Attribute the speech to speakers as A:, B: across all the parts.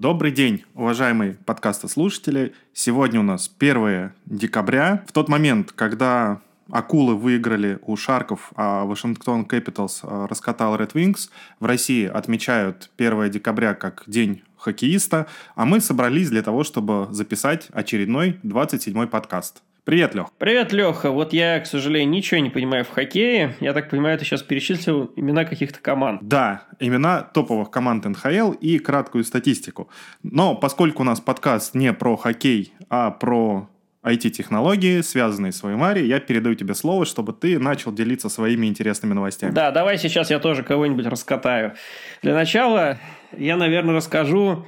A: Добрый день, уважаемые подкастослушатели. Сегодня у нас 1 декабря. В тот момент, когда акулы выиграли у Шарков, а Вашингтон Capitals а, раскатал Red Wings, в России отмечают 1 декабря как День хоккеиста, а мы собрались для того, чтобы записать очередной 27-й подкаст. Привет, Лех.
B: Привет, Леха. Вот я, к сожалению, ничего не понимаю в хоккее. Я так понимаю, ты сейчас перечислил имена каких-то команд.
A: Да, имена топовых команд НХЛ и краткую статистику. Но поскольку у нас подкаст не про хоккей, а про IT-технологии, связанные с Ваймари, я передаю тебе слово, чтобы ты начал делиться своими интересными новостями.
B: Да, давай сейчас я тоже кого-нибудь раскатаю. Для начала я, наверное, расскажу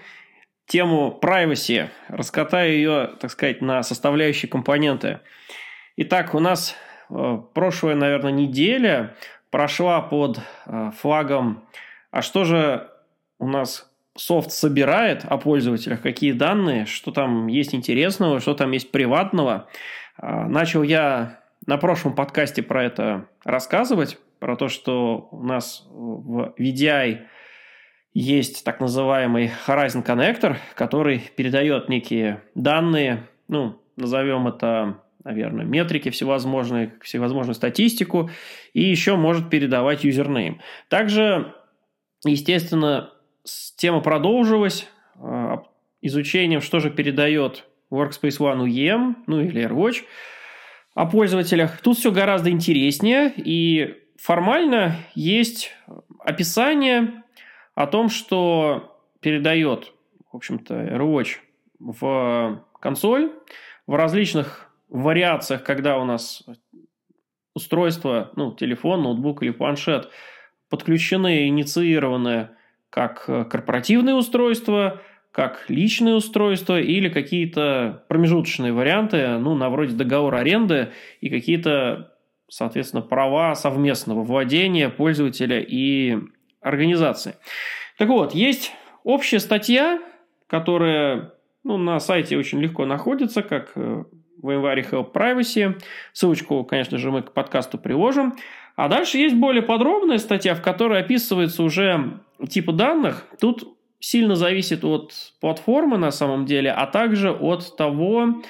B: тему privacy, раскатаю ее, так сказать, на составляющие компоненты. Итак, у нас э, прошлая, наверное, неделя прошла под э, флагом «А что же у нас софт собирает о пользователях, какие данные, что там есть интересного, что там есть приватного». Э, начал я на прошлом подкасте про это рассказывать, про то, что у нас в VDI – есть так называемый Horizon Connector, который передает некие данные, ну, назовем это, наверное, метрики всевозможные, всевозможную статистику, и еще может передавать юзернейм. Также, естественно, тема продолжилась а, изучением, что же передает Workspace ONE UEM, ну или AirWatch, о пользователях. Тут все гораздо интереснее, и формально есть описание о том, что передает, в общем-то, AirWatch в консоль в различных вариациях, когда у нас устройство, ну, телефон, ноутбук или планшет подключены и инициированы как корпоративные устройства, как личные устройства или какие-то промежуточные варианты, ну, на вроде договора аренды и какие-то, соответственно, права совместного владения пользователя и организации. Так вот, есть общая статья, которая ну, на сайте очень легко находится, как в VMware Help Privacy. Ссылочку, конечно же, мы к подкасту приложим. А дальше есть более подробная статья, в которой описывается уже типы данных. Тут сильно зависит от платформы на самом деле, а также от того,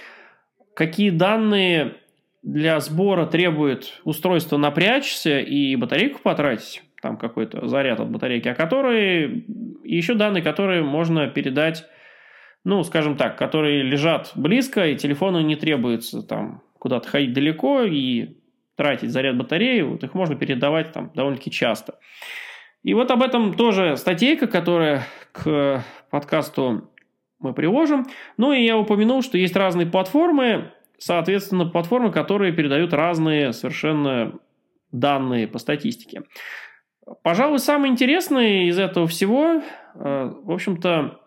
B: какие данные для сбора требует устройство напрячься и батарейку потратить там какой-то заряд от батарейки, а которые еще данные, которые можно передать, ну, скажем так, которые лежат близко, и телефону не требуется там куда-то ходить далеко и тратить заряд батареи, вот их можно передавать там довольно-таки часто. И вот об этом тоже статейка, которая к подкасту мы приложим. Ну и я упомянул, что есть разные платформы, соответственно, платформы, которые передают разные совершенно данные по статистике. Пожалуй, самое интересное из этого всего, э, в общем-то,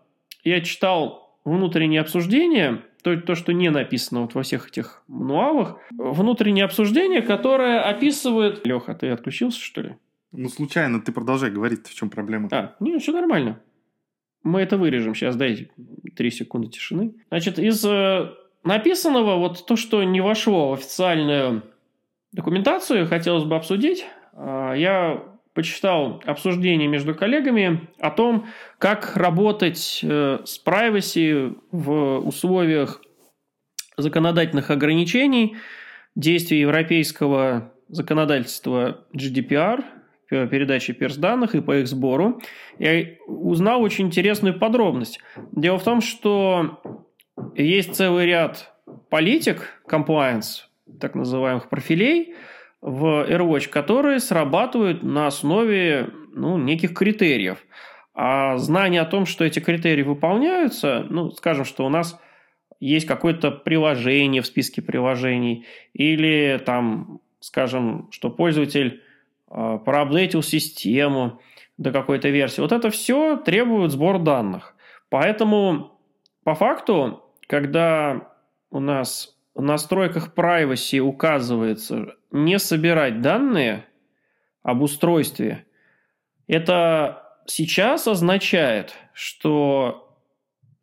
B: я читал внутреннее обсуждение, то, то, что не написано вот во всех этих мануалах, внутреннее обсуждение, которое описывает... Леха, ты отключился, что ли?
A: Ну, случайно, ты продолжай говорить, в чем проблема.
B: А, не, все нормально. Мы это вырежем. Сейчас дайте три секунды тишины. Значит, из э, написанного, вот то, что не вошло в официальную документацию, хотелось бы обсудить. Э, я почитал обсуждение между коллегами о том, как работать э, с privacy в условиях законодательных ограничений действий европейского законодательства GDPR, передачи перс-данных и по их сбору, я узнал очень интересную подробность. Дело в том, что есть целый ряд политик, compliance, так называемых профилей – в AirWatch, которые срабатывают на основе ну, неких критериев. А знание о том, что эти критерии выполняются, ну, скажем, что у нас есть какое-то приложение в списке приложений, или там, скажем, что пользователь э, проапдейтил систему до какой-то версии. Вот это все требует сбор данных. Поэтому, по факту, когда у нас в настройках privacy указывается не собирать данные об устройстве, это сейчас означает, что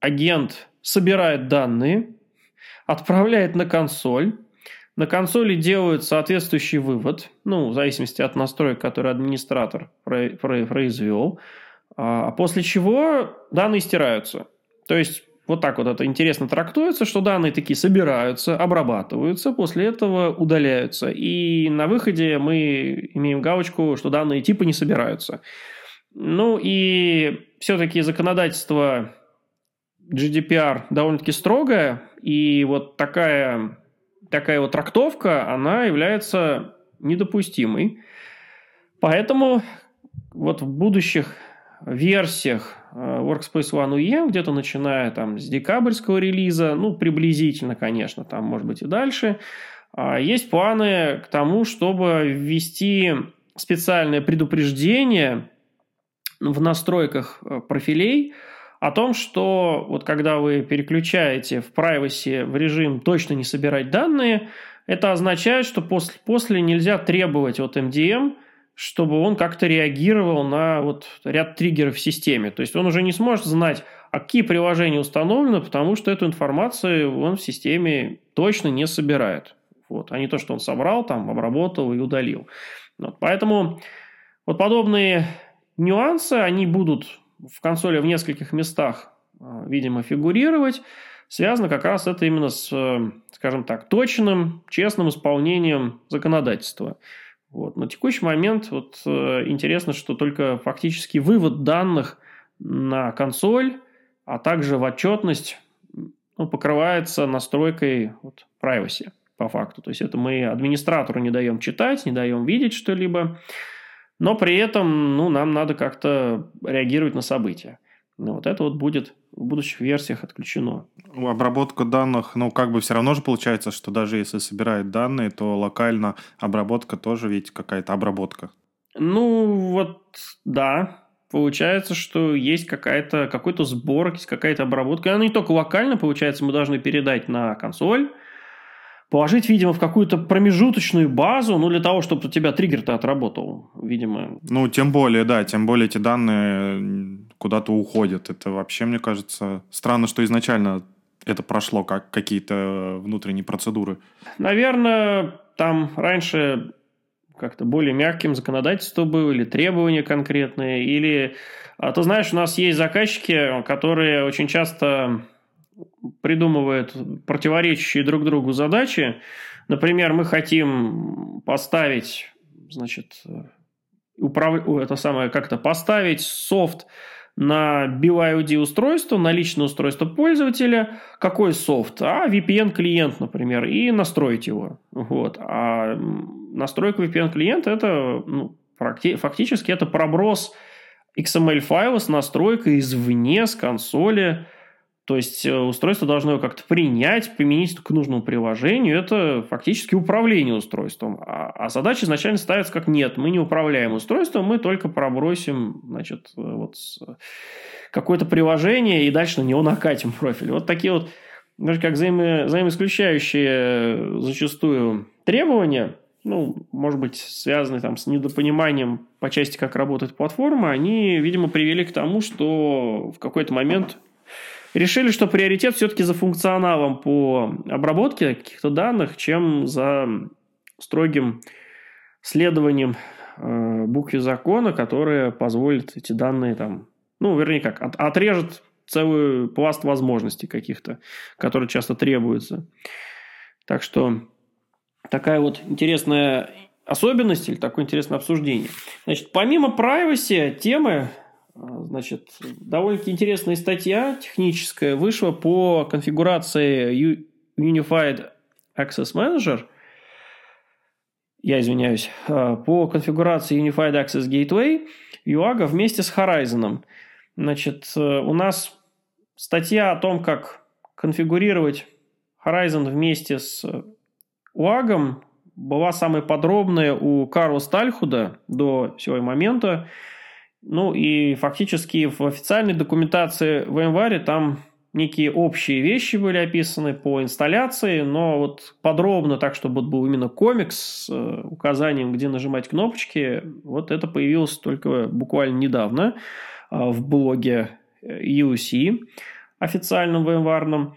B: агент собирает данные, отправляет на консоль, на консоли делают соответствующий вывод, ну, в зависимости от настроек, которые администратор произвел, а после чего данные стираются. То есть вот так вот это интересно трактуется, что данные такие собираются, обрабатываются, после этого удаляются. И на выходе мы имеем галочку, что данные типа не собираются. Ну и все-таки законодательство GDPR довольно-таки строгое, и вот такая, такая вот трактовка, она является недопустимой. Поэтому вот в будущих версиях Workspace ONE UEM, где-то начиная там с декабрьского релиза, ну, приблизительно, конечно, там, может быть, и дальше, а, есть планы к тому, чтобы ввести специальное предупреждение в настройках э, профилей о том, что вот когда вы переключаете в privacy в режим точно не собирать данные, это означает, что после, после нельзя требовать от MDM, чтобы он как-то реагировал на вот ряд триггеров в системе. То есть он уже не сможет знать, а какие приложения установлены, потому что эту информацию он в системе точно не собирает. Вот, а не то, что он собрал, там, обработал и удалил. Вот, поэтому вот подобные нюансы, они будут в консоли в нескольких местах, а, видимо, фигурировать. Связано как раз это именно с, э, скажем так, точным, честным исполнением законодательства. Вот. На текущий момент вот, э, интересно, что только фактически вывод данных на консоль, а также в отчетность ну, покрывается настройкой вот, privacy по факту. То есть это мы администратору не даем читать, не даем видеть что-либо. Но при этом ну, нам надо как-то реагировать на события. Ну, вот это вот будет в будущих версиях отключено.
A: Обработка данных, ну, как бы все равно же получается, что даже если собирает данные, то локально обработка тоже ведь какая-то обработка.
B: Ну, вот, да. Получается, что есть какая-то, какой-то сбор, есть какая-то обработка. Она не только локально, получается, мы должны передать на консоль, положить, видимо, в какую-то промежуточную базу, ну, для того, чтобы у тебя триггер-то отработал, видимо.
A: Ну, тем более, да, тем более эти данные куда-то уходят. Это вообще, мне кажется, странно, что изначально это прошло как какие-то внутренние процедуры.
B: Наверное, там раньше как-то более мягким законодательство было, или требования конкретные, или... А ты знаешь, у нас есть заказчики, которые очень часто придумывают противоречащие друг другу задачи. Например, мы хотим поставить, значит, управ... это самое, как-то поставить софт на BYOD устройство, на личное устройство пользователя. Какой софт? А VPN клиент, например, и настроить его. Вот. А настройка VPN клиента это ну, фактически это проброс XML файла с настройкой извне, с консоли то есть э, устройство должно его как-то принять, применить к нужному приложению. Это фактически управление устройством. А, а задача изначально ставится как нет, мы не управляем устройством, мы только пробросим значит, э, вот какое-то приложение и дальше на него накатим профиль. Вот такие вот даже как взаимо, взаимоисключающие э, зачастую требования, ну, может быть, связанные там с недопониманием по части, как работает платформа, они, видимо, привели к тому, что в какой-то момент решили, что приоритет все-таки за функционалом по обработке каких-то данных, чем за строгим следованием э, букве закона, которая позволит эти данные там, ну, вернее как, от, отрежет целый пласт возможностей каких-то, которые часто требуются. Так что такая вот интересная особенность или такое интересное обсуждение. Значит, помимо privacy, темы значит, довольно-таки интересная статья техническая вышла по конфигурации Unified Access Manager. Я извиняюсь. А, по конфигурации Unified Access Gateway UAG вместе с Horizon. Значит, э, у нас статья о том, как конфигурировать Horizon вместе с UAG была самая подробная у Карла Стальхуда до сего момента. Ну и фактически в официальной документации в январе там некие общие вещи были описаны по инсталляции, но вот подробно так, чтобы был именно комикс с э, указанием, где нажимать кнопочки, вот это появилось только буквально недавно а, в блоге UC официальном январном.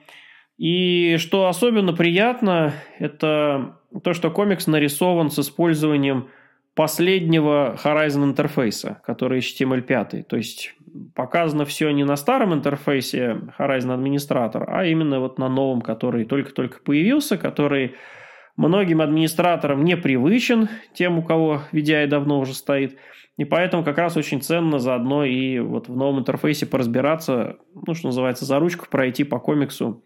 B: И что особенно приятно, это то, что комикс нарисован с использованием последнего Horizon интерфейса, который HTML5. То есть показано все не на старом интерфейсе Horizon Administrator, а именно вот на новом, который только-только появился, который многим администраторам не привычен, тем, у кого VDI давно уже стоит. И поэтому как раз очень ценно заодно и вот в новом интерфейсе поразбираться, ну, что называется, за ручку пройти по комиксу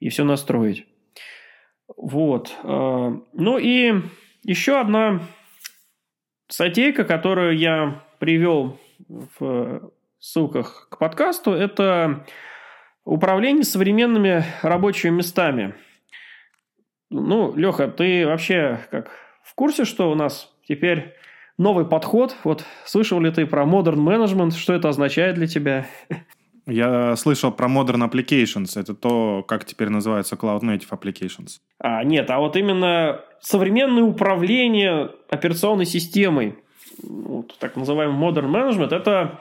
B: и все настроить. Вот. Э, ну и еще одна статейка, которую я привел в ссылках к подкасту, это управление современными рабочими местами. Ну, Леха, ты вообще как в курсе, что у нас теперь новый подход? Вот слышал ли ты про Modern Management? Что это означает для тебя?
A: Я слышал про Modern Applications. Это то, как теперь называются Cloud Native Applications.
B: А, нет, а вот именно современное управление операционной системой, вот, так называемый Modern Management, это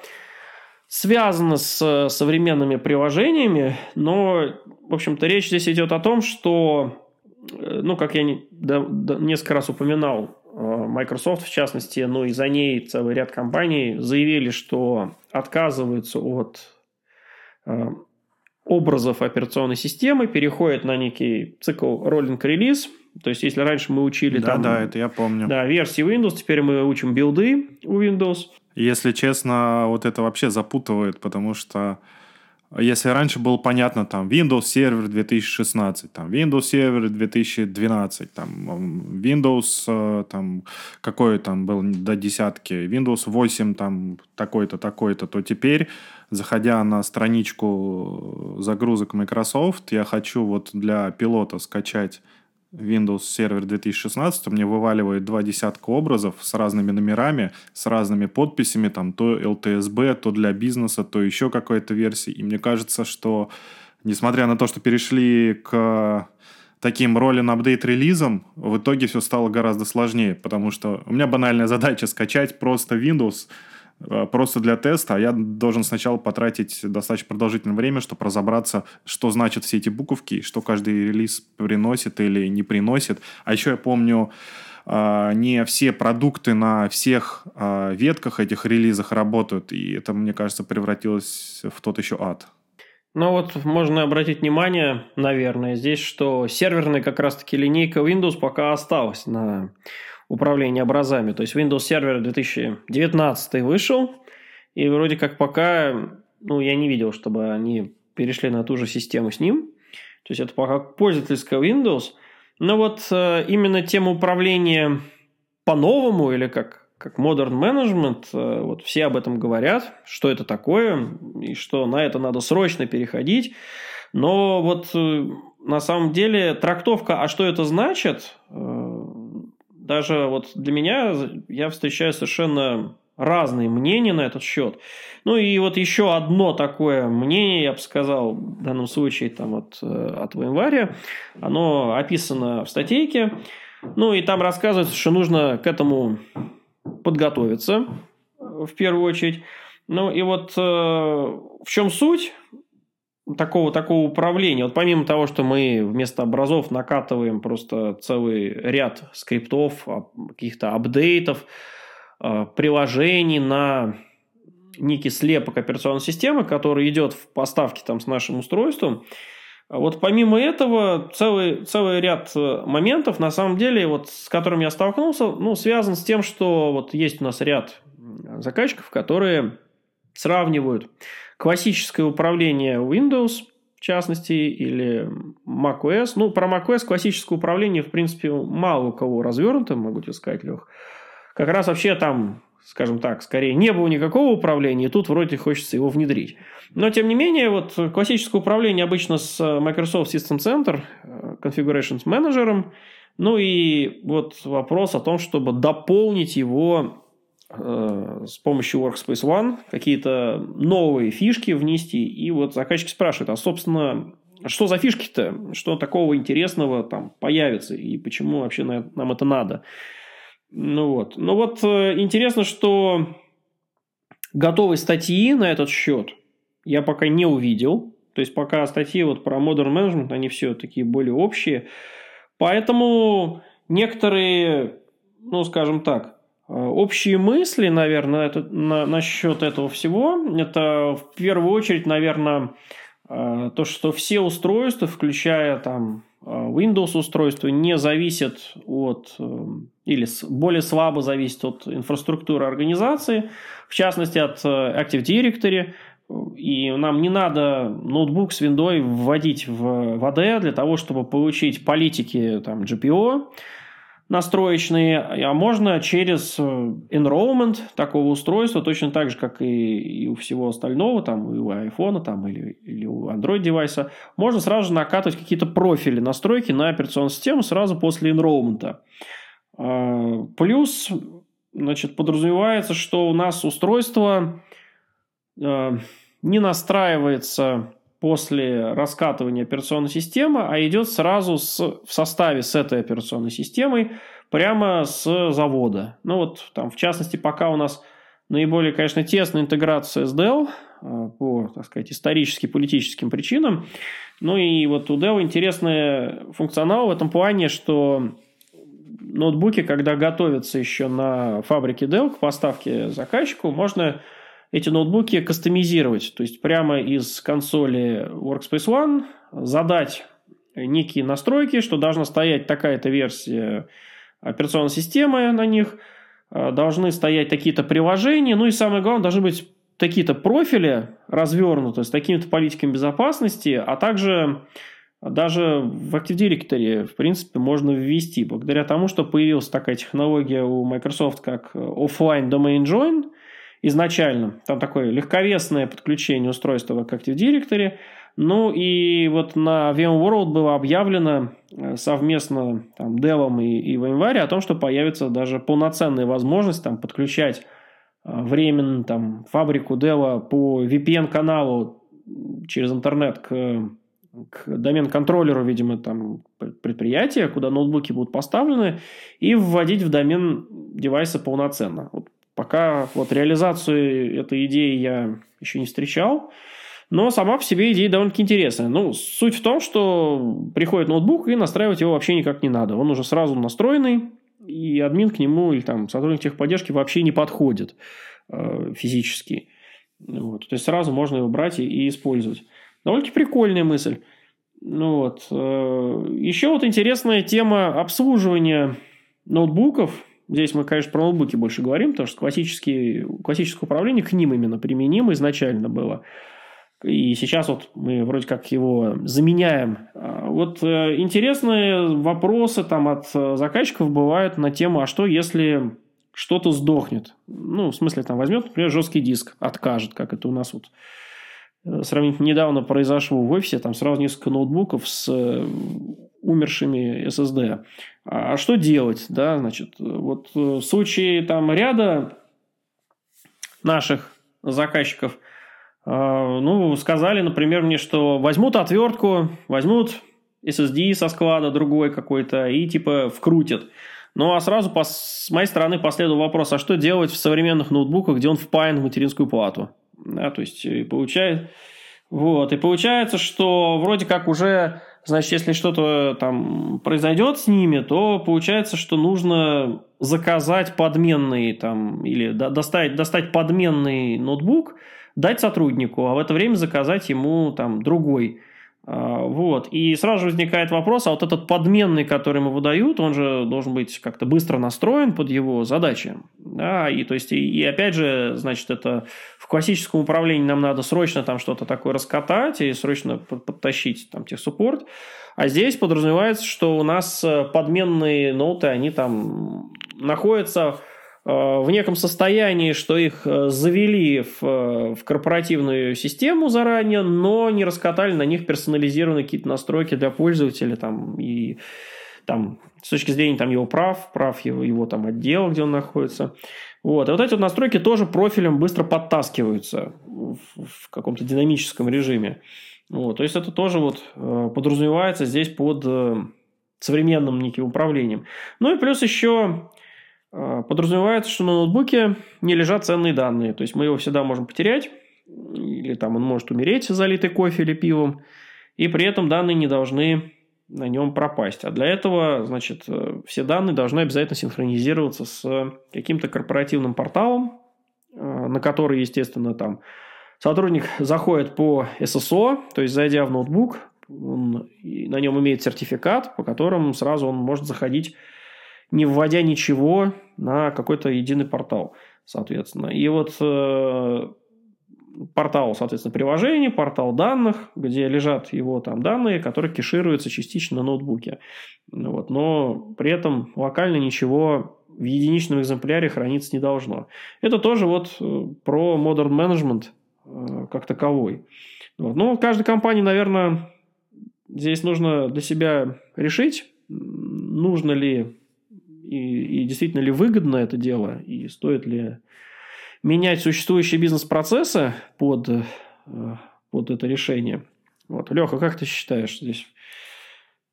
B: связано с современными приложениями, но, в общем-то, речь здесь идет о том, что, э, ну, как я не, да, да, несколько раз упоминал, э, Microsoft, в частности, ну и за ней целый ряд компаний заявили, что отказываются от Э, образов операционной системы, переходит на некий цикл роллинг-релиз. То есть, если раньше мы учили
A: да,
B: там...
A: Да, это я помню.
B: Да, версии Windows, теперь мы учим билды у Windows.
A: Если честно, вот это вообще запутывает, потому что если раньше было понятно, там, Windows Server 2016, там, Windows Server 2012, там, Windows, э, там, какой там был до десятки, Windows 8, там, такой-то, такой-то, то теперь, заходя на страничку загрузок Microsoft, я хочу вот для пилота скачать Windows Server 2016 мне вываливает два десятка образов с разными номерами, с разными подписями, там то LTSB, то для бизнеса, то еще какой-то версии. И мне кажется, что несмотря на то, что перешли к таким роллин апдейт релизам, в итоге все стало гораздо сложнее, потому что у меня банальная задача скачать просто Windows – просто для теста, а я должен сначала потратить достаточно продолжительное время, чтобы разобраться, что значат все эти буковки, что каждый релиз приносит или не приносит. А еще я помню, э, не все продукты на всех э, ветках этих релизах работают, и это, мне кажется, превратилось в тот еще ад.
B: Ну вот можно обратить внимание, наверное, здесь, что серверная как раз-таки линейка Windows пока осталась на управления образами. То есть Windows Server 2019 вышел, и вроде как пока, ну, я не видел, чтобы они перешли на ту же систему с ним. То есть это пока пользовательская Windows. Но вот э, именно тема управления по-новому или как, как Modern Management, э, вот все об этом говорят, что это такое, и что на это надо срочно переходить. Но вот э, на самом деле трактовка, а что это значит, даже вот для меня я встречаю совершенно разные мнения на этот счет. Ну и вот еще одно такое мнение, я бы сказал, в данном случае там от, э, от января, оно описано в статейке. Ну и там рассказывается, что нужно к этому подготовиться в первую очередь. Ну и вот э, в чем суть? Такого, такого управления. Вот помимо того, что мы вместо образов накатываем просто целый ряд скриптов, а, каких-то апдейтов, а, приложений на некий слепок операционной системы, который идет в поставке там, с нашим устройством, а вот помимо этого, целый, целый ряд э, моментов, на самом деле, вот, с которыми я столкнулся, ну, связан с тем, что вот есть у нас ряд заказчиков, которые сравнивают классическое управление Windows, в частности, или macOS. Ну, про macOS классическое управление, в принципе, мало у кого развернуто, могу тебе сказать, Лех. Как раз вообще там, скажем так, скорее не было никакого управления, и тут вроде хочется его внедрить. Но, тем не менее, вот классическое управление обычно с Microsoft System Center, э, Configurations Manager, ну и вот вопрос о том, чтобы дополнить его с помощью Workspace ONE какие-то новые фишки внести. И вот заказчик спрашивает, а, собственно, что за фишки-то? Что такого интересного там появится? И почему вообще нам это надо? Ну вот. Ну вот э, интересно, что готовой статьи на этот счет я пока не увидел. То есть, пока статьи вот про Modern Management, они все такие более общие. Поэтому некоторые, ну, скажем так, Общие мысли, наверное, это, на, насчет этого всего, это в первую очередь, наверное, то, что все устройства, включая там Windows устройства, не зависят от или более слабо зависят от инфраструктуры организации, в частности от Active Directory, и нам не надо ноутбук с виндой вводить в AD для того, чтобы получить политики там, GPO настроечные, а можно через enrollment такого устройства, точно так же, как и, и у всего остального, там, и у iPhone там, или, или у Android девайса, можно сразу же накатывать какие-то профили настройки на операционную систему сразу после enrollment. А, плюс, значит, подразумевается, что у нас устройство а, не настраивается после раскатывания операционной системы, а идет сразу с, в составе с этой операционной системой прямо с завода. Ну вот там, в частности, пока у нас наиболее, конечно, тесная интеграция с Dell а, по, так сказать, исторически политическим причинам. Ну и вот у Dell интересный функционал в этом плане, что ноутбуки, когда готовятся еще на фабрике Dell к поставке заказчику, можно эти ноутбуки кастомизировать. То есть прямо из консоли Workspace ONE задать некие настройки, что должна стоять такая-то версия операционной системы на них, а, должны стоять такие-то приложения, ну и самое главное, должны быть такие-то профили развернуты с такими-то политиками безопасности, а также даже в Active Directory, в принципе, можно ввести, благодаря тому, что появилась такая технология у Microsoft, как Offline Domain Join – изначально. Там такое легковесное подключение устройства к Active Directory. Ну и вот на VMworld было объявлено э, совместно там, Dell и, и VMware о том, что появится даже полноценная возможность там, подключать э, временно там, фабрику Dell по VPN-каналу через интернет к к домен-контроллеру, видимо, там предприятия, куда ноутбуки будут поставлены, и вводить в домен девайса полноценно. Вот Пока вот реализацию этой идеи я еще не встречал. Но сама по себе идея довольно-таки интересная. Ну, суть в том, что приходит ноутбук, и настраивать его вообще никак не надо. Он уже сразу настроенный, и админ к нему или там сотрудник техподдержки вообще не подходит э, физически. Вот. То есть сразу можно его брать и, и использовать. Довольно-таки прикольная мысль. Ну, вот. Э, еще вот интересная тема обслуживания ноутбуков Здесь мы, конечно, про ноутбуки больше говорим, потому что классические, классическое управление к ним именно применимо изначально было. И сейчас вот мы вроде как его заменяем. А вот э, интересные вопросы там от э, заказчиков бывают на тему, а что если что-то сдохнет? Ну, в смысле, там возьмет, например, жесткий диск, откажет, как это у нас вот э, сравнительно недавно произошло в офисе, там сразу несколько ноутбуков с умершими SSD. А что делать? Да, значит, вот в случае там ряда наших заказчиков, а, ну, сказали, например, мне, что возьмут отвертку, возьмут SSD со склада другой какой-то и типа вкрутят. Ну, а сразу по, с моей стороны последовал вопрос, а что делать в современных ноутбуках, где он впаян в материнскую плату? Да, то есть, и получает, вот, и получается, что вроде как уже Значит, если что-то там произойдет с ними, то получается, что нужно заказать подменный там или достать, достать подменный ноутбук, дать сотруднику, а в это время заказать ему там другой а, вот. И сразу возникает вопрос, а вот этот подменный, который ему выдают, он же должен быть как-то быстро настроен под его задачи. Да, и, то есть, и, и опять же, значит, это классическом управлении нам надо срочно там что-то такое раскатать и срочно подтащить там техсуппорт. А здесь подразумевается, что у нас э, подменные ноуты, они там находятся Э, в неком состоянии, что их э, завели в, в корпоративную систему заранее, но не раскатали на них персонализированные какие-то настройки для пользователя там, и там, с точки зрения там, его прав, прав его, его там, отдела, где он находится. Вот. И вот эти вот настройки тоже профилем быстро подтаскиваются в, в каком-то динамическом режиме. Вот. То есть это тоже вот подразумевается здесь под современным неким управлением. Ну и плюс еще а, подразумевается, что на ноутбуке не лежат ценные данные. То есть мы его всегда можем потерять, или там он может умереть, залитый кофе или пивом, и при этом данные не должны на нем пропасть. А для этого, значит, э, все данные должны обязательно синхронизироваться с каким-то корпоративным порталом, э, на который, естественно, там сотрудник заходит по SSO, то есть зайдя в ноутбук, он, на нем имеет сертификат, по которому сразу он может заходить, не вводя ничего, на какой-то единый портал, соответственно. И вот э, портал, соответственно, приложений, портал данных, где лежат его там данные, которые кешируются частично на ноутбуке. Вот. Но при этом локально ничего в единичном экземпляре храниться не должно. Это тоже вот э, про Modern Management э, как таковой. Вот. Ну, каждой компании, наверное, здесь нужно для себя решить, нужно ли и, и действительно ли выгодно это дело, и стоит ли менять существующие бизнес-процессы под, э, под это решение. Вот. Леха, как ты считаешь здесь,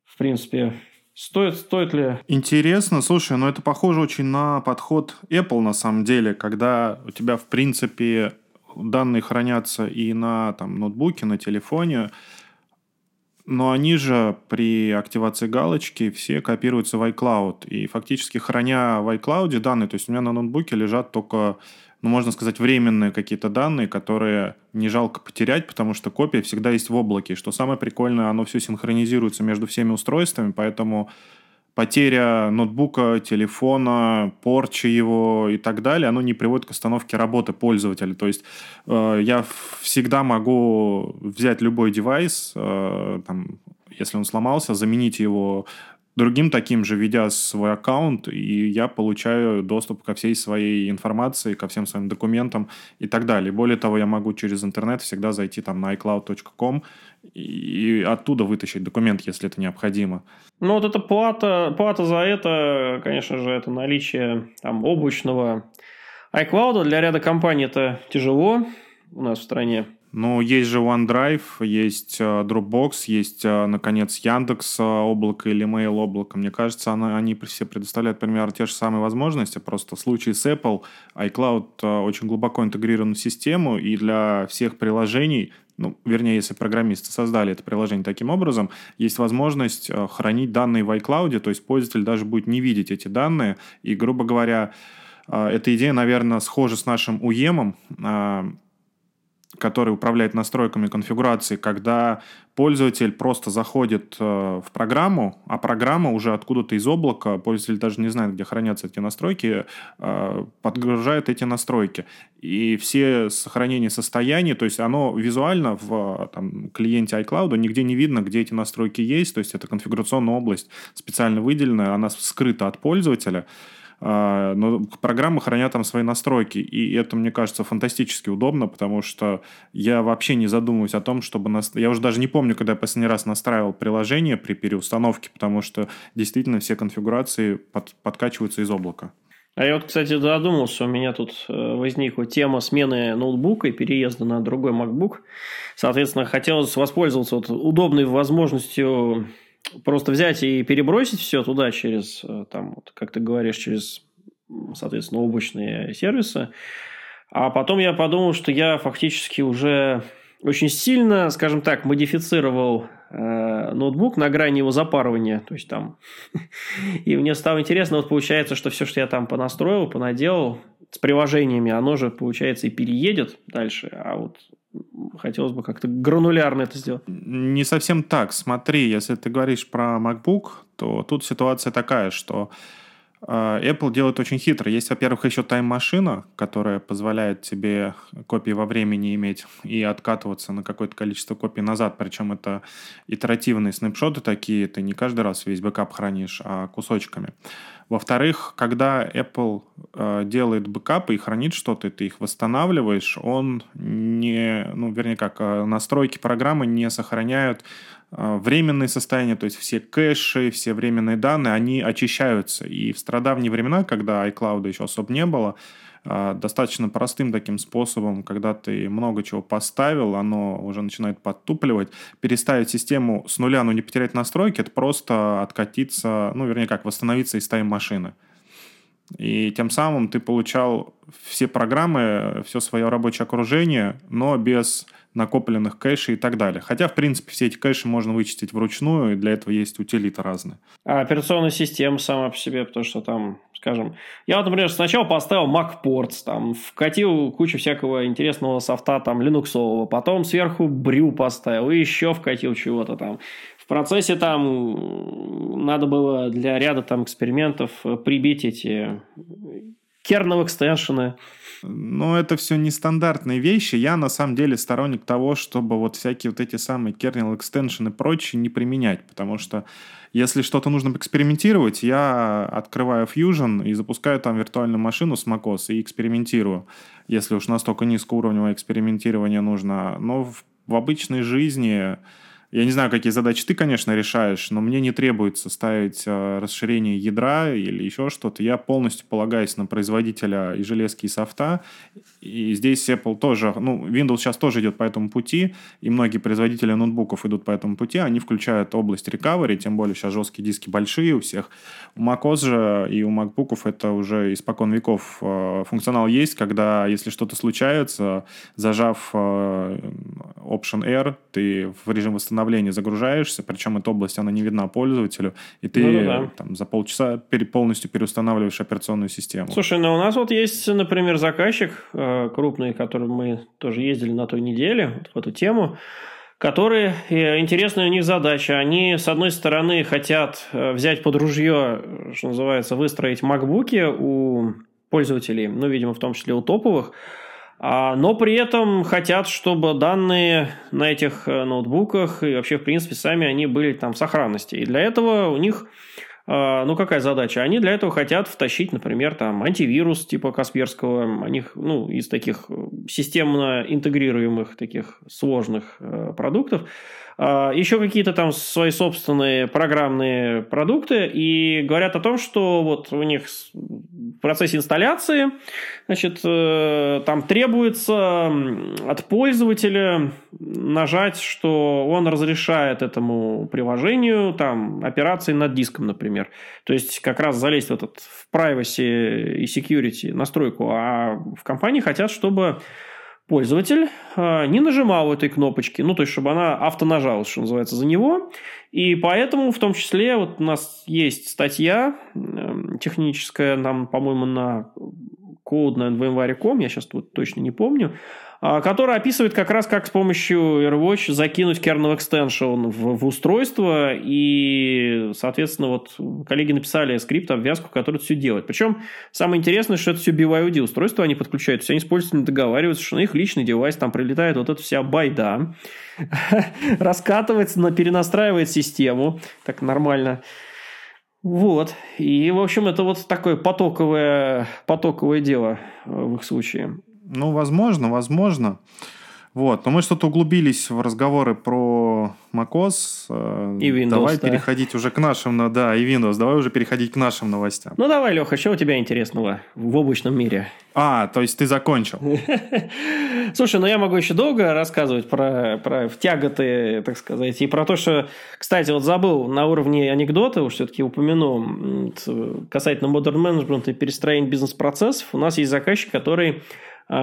B: в принципе, Стоит, стоит ли?
A: Интересно, слушай, но это похоже очень на подход Apple на самом деле, когда у тебя, в принципе, данные хранятся и на там, ноутбуке, на телефоне, но они же при активации галочки все копируются в iCloud. И фактически храня в iCloud данные, то есть у меня на ноутбуке лежат только ну, можно сказать, временные какие-то данные, которые не жалко потерять, потому что копия всегда есть в облаке. Что самое прикольное, оно все синхронизируется между всеми устройствами, поэтому потеря ноутбука, телефона, порча его и так далее, оно не приводит к остановке работы пользователя. То есть э, я всегда могу взять любой девайс, э, там, если он сломался, заменить его другим таким же, ведя свой аккаунт, и я получаю доступ ко всей своей информации, ко всем своим документам и так далее. Более того, я могу через интернет всегда зайти там на iCloud.com и оттуда вытащить документ, если это необходимо.
B: Ну, вот эта плата, плата за это, конечно же, это наличие там облачного iCloud. Для ряда компаний это тяжело у нас в стране.
A: Ну, есть же OneDrive, есть э, Dropbox, есть, э, наконец, Яндекс э, облако или Mail облако. Мне кажется, они все предоставляют примерно те же самые возможности. Просто в случае с Apple iCloud очень глубоко интегрирован в систему, и для всех приложений, ну, вернее, если программисты создали это приложение таким образом, есть возможность хранить данные в iCloud, то есть пользователь даже будет не видеть эти данные. И, грубо говоря, эта идея, наверное, схожа с нашим уемом, который управляет настройками конфигурации, когда пользователь просто заходит э, в программу, а программа уже откуда-то из облака, пользователь даже не знает, где хранятся эти настройки, э, подгружает эти настройки. И все сохранения состояния, то есть оно визуально в там, клиенте iCloud нигде не видно, где эти настройки есть, то есть это конфигурационная область специально выделенная, она скрыта от пользователя. А, но программы хранят там свои настройки, и это, мне кажется, фантастически удобно, потому что я вообще не задумываюсь о том, чтобы... Нас... Я уже даже не помню, когда я последний раз настраивал приложение при переустановке, потому что действительно все конфигурации под... подкачиваются из облака.
B: А я вот, кстати, задумался, у меня тут э, возникла тема смены ноутбука и переезда на другой MacBook. Соответственно, хотелось воспользоваться вот удобной возможностью просто взять и перебросить все туда через, э, там, вот, как ты говоришь, через, соответственно, облачные сервисы. А потом я подумал, что я фактически уже очень сильно, скажем так, модифицировал э, ноутбук на грани его запарывания. То есть там... и мне стало интересно, вот получается, что все, что я там понастроил, понаделал с приложениями, оно же, получается, и переедет дальше. А вот хотелось бы как-то гранулярно это сделать.
A: Не совсем так. Смотри, если ты говоришь про MacBook, то тут ситуация такая, что э, Apple делает очень хитро. Есть, во-первых, еще Time Machine, которая позволяет тебе копии во времени иметь и откатываться на какое-то количество копий назад. Причем это итеративные снапшоты такие, ты не каждый раз весь бэкап хранишь, а кусочками. Во-вторых, когда Apple э, делает бэкапы и хранит что-то, ты их восстанавливаешь, он не, ну, вернее как, э, настройки программы не сохраняют э, временные состояния, то есть все кэши, все временные данные, они очищаются. И в страдавние времена, когда iCloud еще особо не было, достаточно простым таким способом, когда ты много чего поставил, оно уже начинает подтупливать, переставить систему с нуля, но не потерять настройки, это просто откатиться, ну, вернее, как восстановиться из тайм-машины. И тем самым ты получал все программы, все свое рабочее окружение, но без накопленных кэшей и так далее. Хотя, в принципе, все эти кэши можно вычистить вручную, и для этого есть утилиты разные.
B: А операционная система сама по себе, потому что там, скажем, я вот, например, сначала поставил MacPorts, там, вкатил кучу всякого интересного софта, там, линуксового, потом сверху брю поставил, и еще вкатил чего-то там. В процессе там надо было для ряда там экспериментов прибить эти кернел экстеншены,
A: но это все нестандартные вещи. Я на самом деле сторонник того, чтобы вот всякие вот эти самые kernel extension и прочее не применять, потому что если что-то нужно экспериментировать, я открываю Fusion и запускаю там виртуальную машину с macOS и экспериментирую, если уж настолько низкоуровневое экспериментирование нужно. Но в, в обычной жизни я не знаю, какие задачи ты, конечно, решаешь, но мне не требуется ставить э, расширение ядра или еще что-то. Я полностью полагаюсь на производителя и железки, и софта. И здесь Apple тоже, ну, Windows сейчас тоже идет по этому пути, и многие производители ноутбуков идут по этому пути. Они включают область recovery, тем более сейчас жесткие диски большие у всех. У macOS же и у MacBook'ов это уже испокон веков э, функционал есть, когда, если что-то случается, зажав э, Option R, ты в режим восстановления обновление загружаешься, причем эта область, она не видна пользователю, и ты ну, да. там, за полчаса пере, полностью переустанавливаешь операционную систему.
B: Слушай, ну у нас вот есть, например, заказчик э, крупный, который мы тоже ездили на той неделе вот в эту тему, которые, э, интересная у них задача, они, с одной стороны, хотят э, взять под ружье, что называется, выстроить макбуки у пользователей, ну, видимо, в том числе у топовых, но при этом хотят, чтобы данные на этих э, ноутбуках и вообще, в принципе, сами они были там в сохранности. И для этого у них, а, ну, какая задача? Они для этого хотят втащить, например, там антивирус типа Касперского, они, ну, из таких э, системно интегрируемых таких сложных э, продуктов, а, еще какие-то там свои собственные программные продукты и говорят о том, что вот у них в процессе инсталляции значит, э, там требуется от пользователя нажать, что он разрешает этому приложению там операции над диском, например. То есть как раз залезть в этот в privacy и security настройку, а в компании хотят, чтобы пользователь а, не нажимал этой кнопочки, ну, то есть, чтобы она автонажалась, что называется, за него. И поэтому, в том числе, вот у нас есть статья техническая, нам, по-моему, на код на VMware.com, я сейчас тут точно не помню, который описывает как раз, как с помощью AirWatch закинуть kernel extension в, в устройство, и, соответственно, вот коллеги написали скрипт, обвязку, который это все делает. Причем самое интересное, что это все BYOD устройство они подключают, то есть они с пользователями договариваются, что на их личный девайс там прилетает вот эта вся байда, раскатывается, перенастраивает систему, так нормально, вот. И, в общем, это вот такое потоковое, потоковое дело в их случае.
A: Ну, возможно, возможно. Вот, но мы что-то углубились в разговоры про macOS.
B: Э, и Windows,
A: Давай
B: да.
A: переходить уже к нашим, да, и Windows. Давай уже переходить к нашим новостям.
B: Ну, давай, Леха, что у тебя интересного в облачном мире?
A: А, то есть ты закончил.
B: Слушай, ну я могу еще долго рассказывать про, про тяготы, так сказать, и про то, что, кстати, вот забыл на уровне анекдота, уж все-таки упомяну, касательно Modern Management и перестроения бизнес-процессов, у нас есть заказчик, который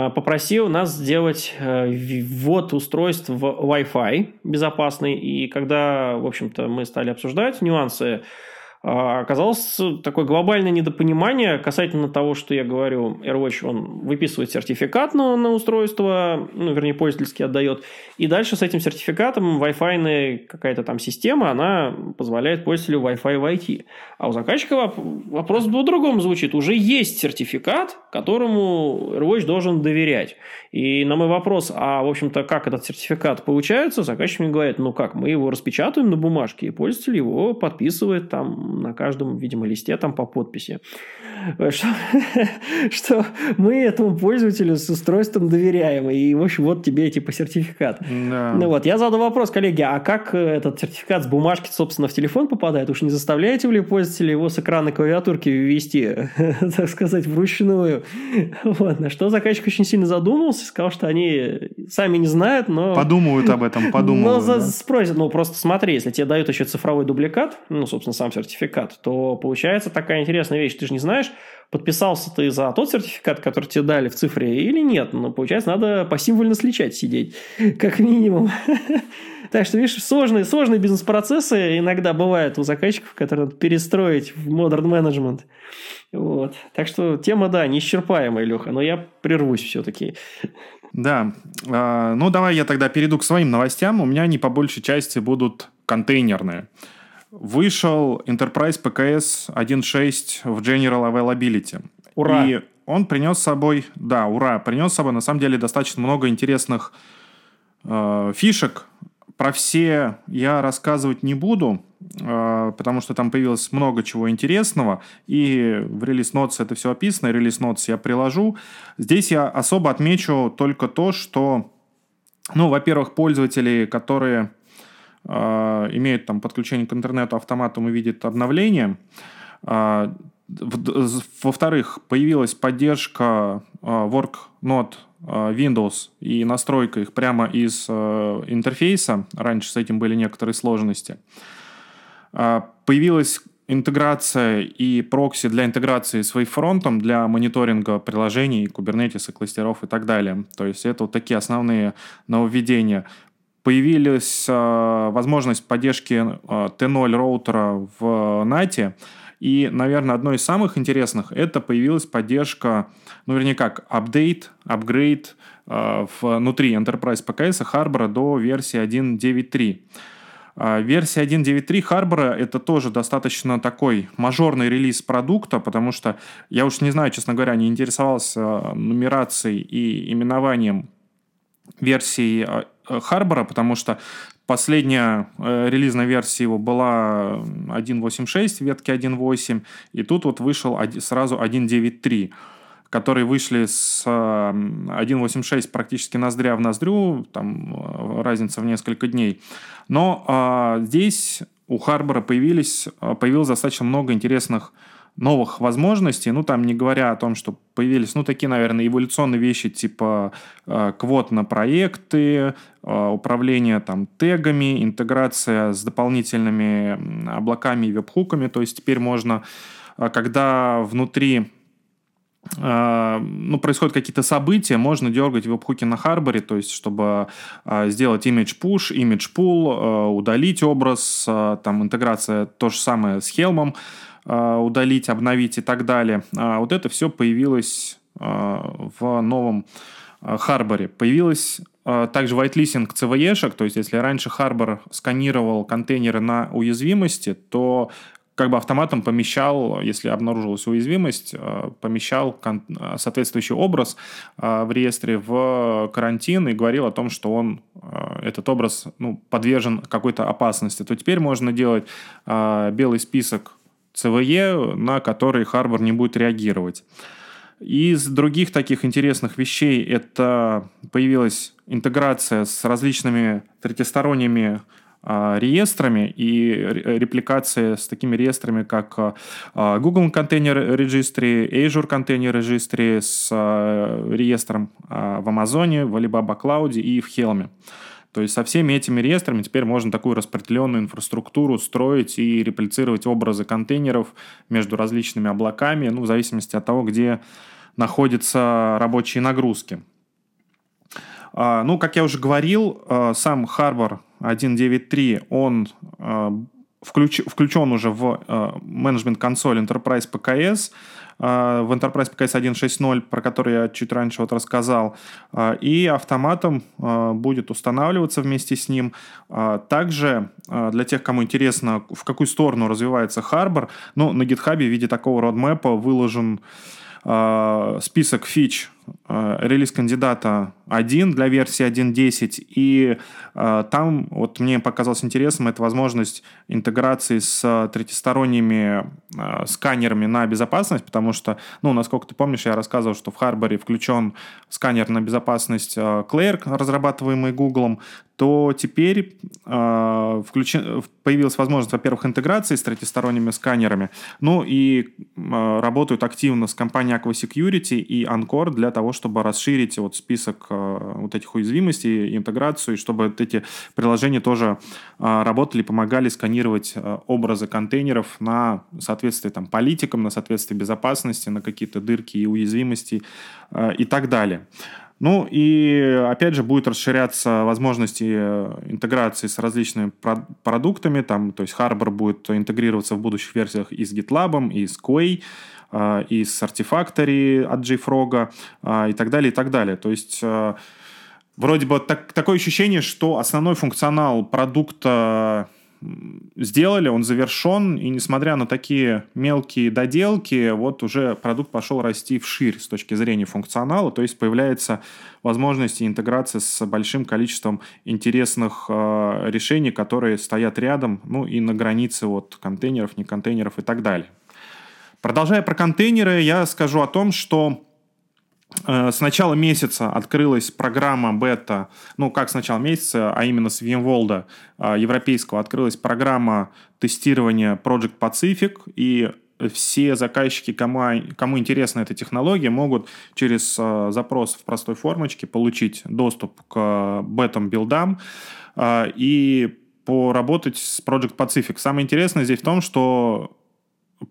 B: попросил нас сделать э, ввод устройств в Wi-Fi безопасный. И когда, в общем-то, мы стали обсуждать нюансы оказалось такое глобальное недопонимание касательно того, что я говорю, AirWatch, он выписывает сертификат на, на устройство, ну, вернее, пользовательский отдает, и дальше с этим сертификатом Wi-Fi какая-то там система, она позволяет пользователю Wi-Fi войти. А у заказчика вопрос по-другому звучит. Уже есть сертификат, которому AirWatch должен доверять. И на мой вопрос, а, в общем-то, как этот сертификат получается, заказчик мне говорит, ну как, мы его распечатываем на бумажке, и пользователь его подписывает там на каждом, видимо, листе там по подписи. Что, что мы этому пользователю с устройством доверяем. И, в общем, вот тебе типа сертификат. Да. Ну вот, я задал вопрос, коллеги, а как этот сертификат с бумажки, собственно, в телефон попадает? Уж не заставляете ли пользователя его с экрана клавиатурки ввести, так сказать, вручную? Вот, на что заказчик очень сильно задумался, сказал, что они сами не знают, но...
A: Подумают об этом, подумают.
B: Но да? спросят, ну просто смотри, если тебе дают еще цифровой дубликат, ну, собственно, сам сертификат, сертификат, то получается такая интересная вещь. Ты же не знаешь, подписался ты за тот сертификат, который тебе дали в цифре или нет. Но получается, надо посимвольно сличать сидеть, как минимум. Так что, видишь, сложные, сложные бизнес-процессы иногда бывают у заказчиков, которые надо перестроить в Modern Management. Вот. Так что тема, да, неисчерпаемая, Леха, но я прервусь все-таки.
A: Да. А, ну, давай я тогда перейду к своим новостям. У меня они по большей части будут контейнерные. Вышел Enterprise PKS 1.6 в General Availability.
B: Ура!
A: И он принес с собой, да, ура, принес с собой на самом деле достаточно много интересных э, фишек. Про все я рассказывать не буду, э, потому что там появилось много чего интересного, и в релиз Notes это все описано, релиз Notes я приложу. Здесь я особо отмечу только то, что, ну, во-первых, пользователи, которые э, имеют там подключение к интернету автоматом и видят обновления, э, во-вторых, появилась поддержка э, WorkNode Э, Windows и настройка их прямо из интерфейса. Раньше с этим были некоторые сложности. Появилась интеграция и прокси для интеграции с вейфронтом для мониторинга приложений, и кластеров и так далее. То есть это вот такие основные нововведения. Появилась э, возможность поддержки э, T0 роутера в NAT. И, наверное, одно из самых интересных – это появилась поддержка, ну, вернее как, апдейт, апгрейд э, внутри Enterprise PKS Harbor до версии 1.9.3. Э, версия 1.9.3 Harbor это тоже достаточно такой мажорный релиз продукта, потому что я уж не знаю, честно говоря, не интересовался нумерацией и именованием версии Харбора, потому что Последняя э, релизная версия его была 1.8.6, ветки 1.8, и тут вот вышел один, сразу 1.9.3 которые вышли с 1.8.6 э, практически ноздря в ноздрю, там э, разница в несколько дней. Но э, здесь у Харбора появились, э, появилось достаточно много интересных новых возможностей, ну, там, не говоря о том, что появились, ну, такие, наверное, эволюционные вещи, типа э, квот на проекты, э, управление, там, тегами, интеграция с дополнительными облаками и веб-хуками, то есть теперь можно, э, когда внутри э, ну, происходят какие-то события, можно дергать веб-хуки на Харборе, то есть, чтобы э, сделать image push, image pull, удалить образ, там, интеграция то же самое с а, удалить, обновить и так далее. А вот это все появилось а, в новом Харборе. Появилось также whitelisting CVE-шек, то есть если раньше Harbor сканировал контейнеры на уязвимости, то как бы автоматом помещал, если обнаружилась уязвимость, помещал соответствующий образ в реестре в карантин и говорил о том, что он, этот образ ну, подвержен какой-то опасности, то теперь можно делать белый список ЦВЕ, на которые Харбор не будет реагировать. Из других таких интересных вещей это появилась интеграция с различными третьесторонними а, реестрами и репликация с такими реестрами, как а, Google Container Registry, Azure Container Registry с а, реестром в Амазоне, в Alibaba Cloud и в Helm. То есть со всеми этими реестрами теперь можно такую распределенную инфраструктуру строить и реплицировать образы контейнеров между различными облаками, ну, в зависимости от того, где находятся рабочие нагрузки. А, ну, как я уже говорил, а, сам Harbor 1.9.3, он а, включ, включен уже в менеджмент консоль Enterprise PKS. А, в Enterprise PKS 1.6.0, про который я чуть раньше вот рассказал, а, и автоматом а, будет устанавливаться вместе с ним. Также для тех, кому интересно, в какую сторону развивается Harbor, ну, на GitHub в виде такого родмэпа выложен список фич релиз кандидата 1 для версии 1.10, и э, там вот мне показалось интересным эта возможность интеграции с третьесторонними э, сканерами на безопасность, потому что, ну, насколько ты помнишь, я рассказывал, что в Харборе включен сканер на безопасность э, Claire, разрабатываемый Google, то теперь э, включен, появилась возможность, во-первых, интеграции с третьесторонними сканерами, ну и э, работают активно с компанией Aqua Security и Encore для того, чтобы расширить вот список э, вот этих уязвимостей, интеграцию, и чтобы вот эти приложения тоже э, работали, помогали сканировать э, образы контейнеров на соответствие там, политикам, на соответствие безопасности, на какие-то дырки и уязвимости э, и так далее. Ну и опять же будет расширяться возможности э, интеграции с различными продуктами. Там, то есть Harbor будет интегрироваться в будущих версиях и с GitLab, и с Quay, э, и с Artifactory от JFrog э, и так далее, и так далее. То есть вроде бы так, такое ощущение, что основной функционал продукта сделали, он завершен, и несмотря на такие мелкие доделки, вот уже продукт пошел расти вширь с точки зрения функционала, то есть появляется возможность интеграции с большим количеством интересных э, решений, которые стоят рядом, ну и на границе вот контейнеров, не контейнеров и так далее. Продолжая про контейнеры, я скажу о том, что с начала месяца открылась программа бета, ну как с начала месяца, а именно с VMworld э, европейского открылась программа тестирования Project Pacific, и все заказчики, кому, кому интересна эта технология, могут через э, запрос в простой формочке получить доступ к бетам-билдам э, и поработать с Project Pacific. Самое интересное здесь в том, что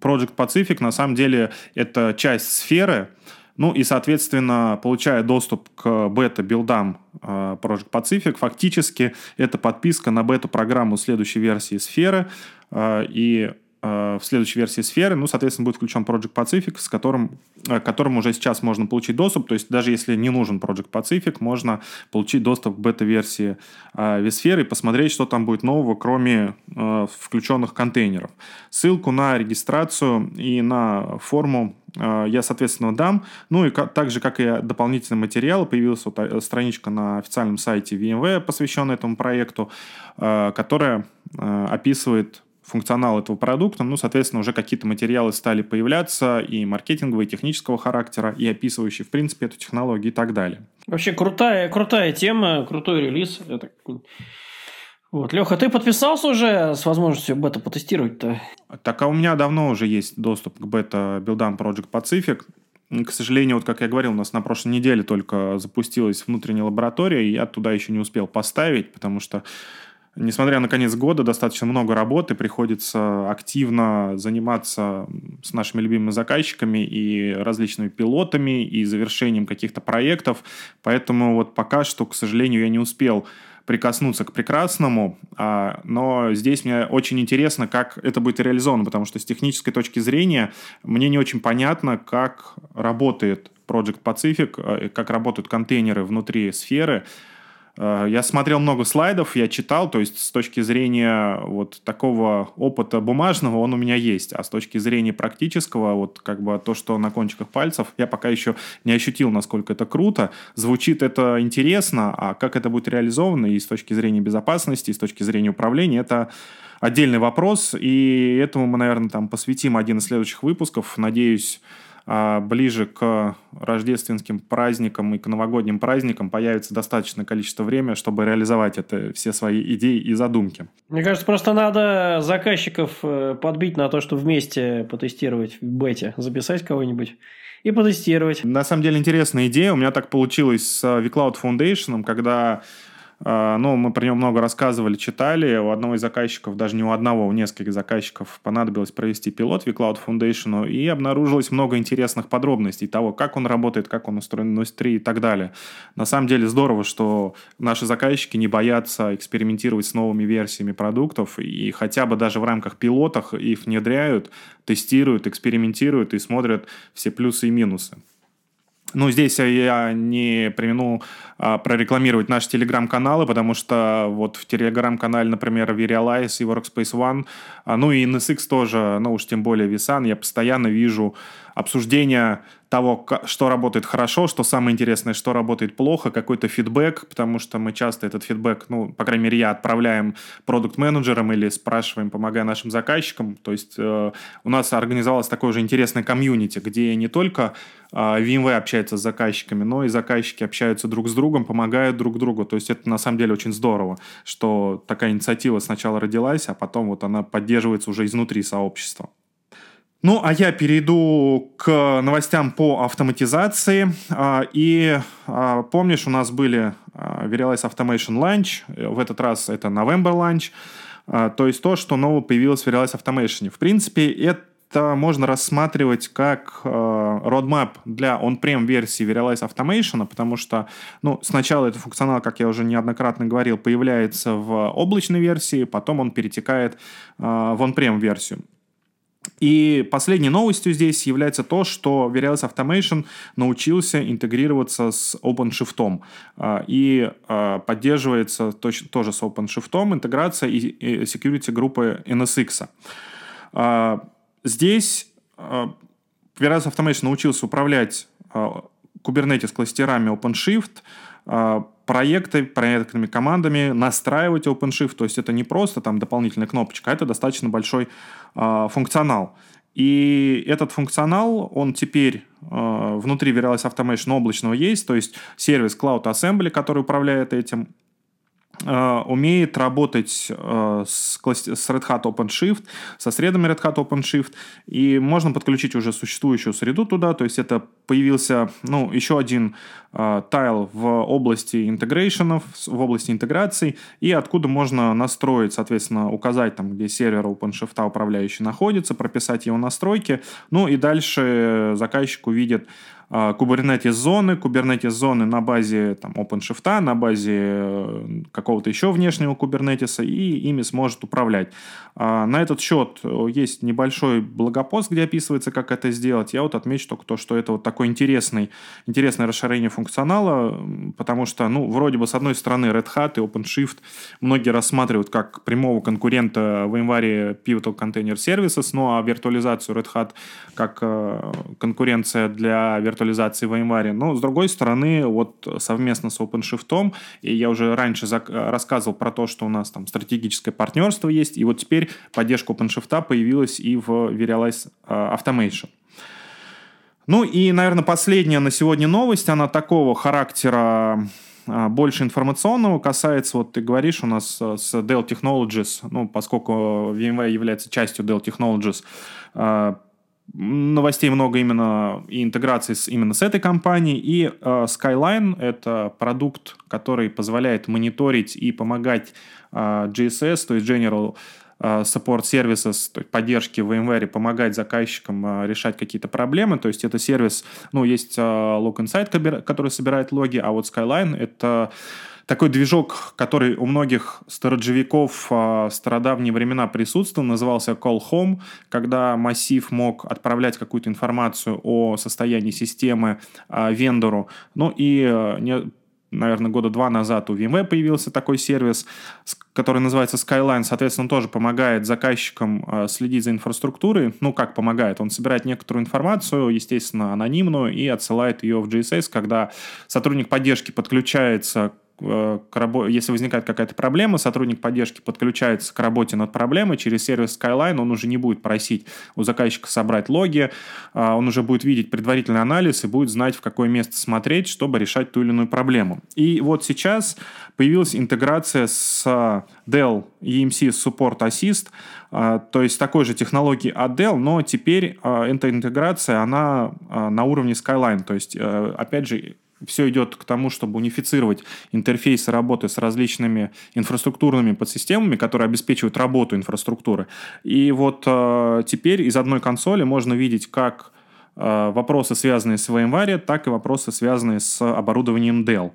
A: Project Pacific на самом деле это часть сферы, ну и, соответственно, получая доступ к бета-билдам э, Project Pacific, фактически это подписка на бета-программу следующей версии сферы, э, и в следующей версии сферы, ну, соответственно, будет включен Project Pacific, с которым, э, к которому уже сейчас можно получить доступ. То есть даже если не нужен Project Pacific, можно получить доступ к бета-версии э, весферы и посмотреть, что там будет нового, кроме включенных контейнеров. Ссылку на регистрацию и на форму я, соответственно, дам. Ну и так же, как и дополнительный материал, появилась вот страничка на официальном сайте VMware, посвященная этому проекту, которая описывает функционал этого продукта, ну, соответственно, уже какие-то материалы стали появляться и маркетингового, и технического характера, и описывающие, в принципе, эту технологию и так далее.
B: Вообще крутая, крутая тема, крутой релиз. Это... Вот. Леха, ты подписался уже с возможностью бета потестировать-то?
A: Так, а у меня давно уже есть доступ к бета-билдам Project Pacific. К сожалению, вот как я говорил, у нас на прошлой неделе только запустилась внутренняя лаборатория, и я туда еще не успел поставить, потому что Несмотря на конец года, достаточно много работы, приходится активно заниматься с нашими любимыми заказчиками и различными пилотами, и завершением каких-то проектов. Поэтому вот пока что, к сожалению, я не успел прикоснуться к прекрасному, а, но здесь мне очень интересно, как это будет реализовано, потому что с технической точки зрения мне не очень понятно, как работает Project Pacific, э, как работают контейнеры внутри сферы, я смотрел много слайдов, я читал, то есть с точки зрения вот такого опыта бумажного он у меня есть, а с точки зрения практического, вот как бы то, что на кончиках пальцев, я пока еще не ощутил, насколько это круто. Звучит это интересно, а как это будет реализовано и с точки зрения безопасности, и с точки зрения управления, это отдельный вопрос, и этому мы, наверное, там посвятим один из следующих выпусков. Надеюсь, ближе к рождественским праздникам и к новогодним праздникам появится достаточное количество времени, чтобы реализовать это, все свои идеи и задумки.
B: Мне кажется, просто надо заказчиков э, подбить на то, что вместе потестировать в бете, записать кого-нибудь и потестировать.
A: На самом деле интересная идея. У меня так получилось с vCloud Foundation, когда а, ну, мы про него много рассказывали, читали. У одного из заказчиков, даже не у одного, у нескольких заказчиков понадобилось провести пилот в Cloud Foundation, и обнаружилось много интересных подробностей того, как он работает, как он устроен NOS 3 и так далее. На самом деле здорово, что наши заказчики не боятся экспериментировать с новыми версиями продуктов, и хотя бы даже в рамках пилотах их внедряют, тестируют, экспериментируют и смотрят все плюсы и минусы. Ну, здесь я не примену а, прорекламировать наши телеграм-каналы, потому что вот в телеграм-канале, например, Verialize и Workspace ONE, а, ну и NSX тоже, ну уж тем более Visan, я постоянно вижу обсуждения того, что работает хорошо, что самое интересное, что работает плохо, какой-то фидбэк, потому что мы часто этот фидбэк, ну, по крайней мере, я отправляем продукт-менеджерам или спрашиваем, помогая нашим заказчикам. То есть э, у нас организовалось такое же интересное комьюнити, где не только э, VMware общается с заказчиками, но и заказчики общаются друг с другом, помогают друг другу. То есть это на самом деле очень здорово, что такая инициатива сначала родилась, а потом вот она поддерживается уже изнутри сообщества. Ну, а я перейду к новостям по автоматизации. А, и а, помнишь, у нас были Verialize Automation Launch. В этот раз это November Launch. То есть то, что нового появилось в Verialize Automation. В принципе, это можно рассматривать как roadmap для on-prem версии Verialize Automation, потому что ну, сначала этот функционал, как я уже неоднократно говорил, появляется в облачной версии, потом он перетекает в on-prem версию. И последней новостью здесь является то, что Verilis Automation научился интегрироваться с OpenShift а, и а, поддерживается тоже с OpenShift интеграция и security группы NSX. А, здесь Verilis Automation научился управлять Kubernetes кластерами OpenShift, проекты, проектными командами, настраивать OpenShift. То есть это не просто там дополнительная кнопочка, а это достаточно большой э, функционал. И этот функционал, он теперь э, внутри Verialize Automation облачного есть, то есть сервис Cloud Assembly, который управляет этим, умеет работать э, с, Red Hat OpenShift, со средами Red Hat OpenShift, и можно подключить уже существующую среду туда, то есть это появился ну, еще один э, тайл в области интегрейшенов, в области интеграций, и откуда можно настроить, соответственно, указать там, где сервер OpenShift управляющий находится, прописать его настройки, ну и дальше заказчик увидит Kubernetes зоны, Kubernetes зоны на базе там, OpenShift, на базе э, какого-то еще внешнего Kubernetes, и ими сможет управлять. А, на этот счет э, есть небольшой блогопост, где описывается, как это сделать. Я вот отмечу только то, что это вот такое интересный, интересное расширение функционала, потому что, ну, вроде бы, с одной стороны, Red Hat и OpenShift многие рассматривают как прямого конкурента в январе Pivotal Container Services, ну, а виртуализацию Red Hat как э, конкуренция для виртуализации виртуализации в VMware. Но, с другой стороны, вот совместно с OpenShift, и я уже раньше рассказывал про то, что у нас там стратегическое партнерство есть, и вот теперь поддержка OpenShift появилась и в Verialize а, Automation. Ну и, наверное, последняя на сегодня новость, она такого характера а, больше информационного касается, вот ты говоришь, у нас с Dell Technologies, ну, поскольку VMware является частью Dell Technologies, новостей много именно и интеграции с, именно с этой компанией. И э, Skyline — это продукт, который позволяет мониторить и помогать э, GSS, то есть General э, Support Services, то есть поддержки в VMware, помогать заказчикам э, решать какие-то проблемы. То есть это сервис, ну, есть э, Log Insight, который собирает логи, а вот Skyline — это такой движок, который у многих сторожевиков в стародавние времена присутствовал, назывался Call Home, когда массив мог отправлять какую-то информацию о состоянии системы а, вендору. Ну и не, наверное, года два назад у VMware появился такой сервис, который называется Skyline. Соответственно, он тоже помогает заказчикам следить за инфраструктурой. Ну, как помогает? Он собирает некоторую информацию, естественно, анонимную, и отсылает ее в GSS, когда сотрудник поддержки подключается к рабо... если возникает какая-то проблема, сотрудник поддержки подключается к работе над проблемой через сервис Skyline, он уже не будет просить у заказчика собрать логи, а, он уже будет видеть предварительный анализ и будет знать, в какое место смотреть, чтобы решать ту или иную проблему. И вот сейчас появилась интеграция с Dell EMC Support Assist, а, то есть такой же технологии от Dell, но теперь эта интеграция, она на уровне Skyline, то есть, э, опять же, все идет к тому, чтобы унифицировать интерфейсы работы с различными инфраструктурными подсистемами, которые обеспечивают работу инфраструктуры. И вот э, теперь из одной консоли можно видеть как э, вопросы, связанные с VMware, так и вопросы, связанные с оборудованием Dell.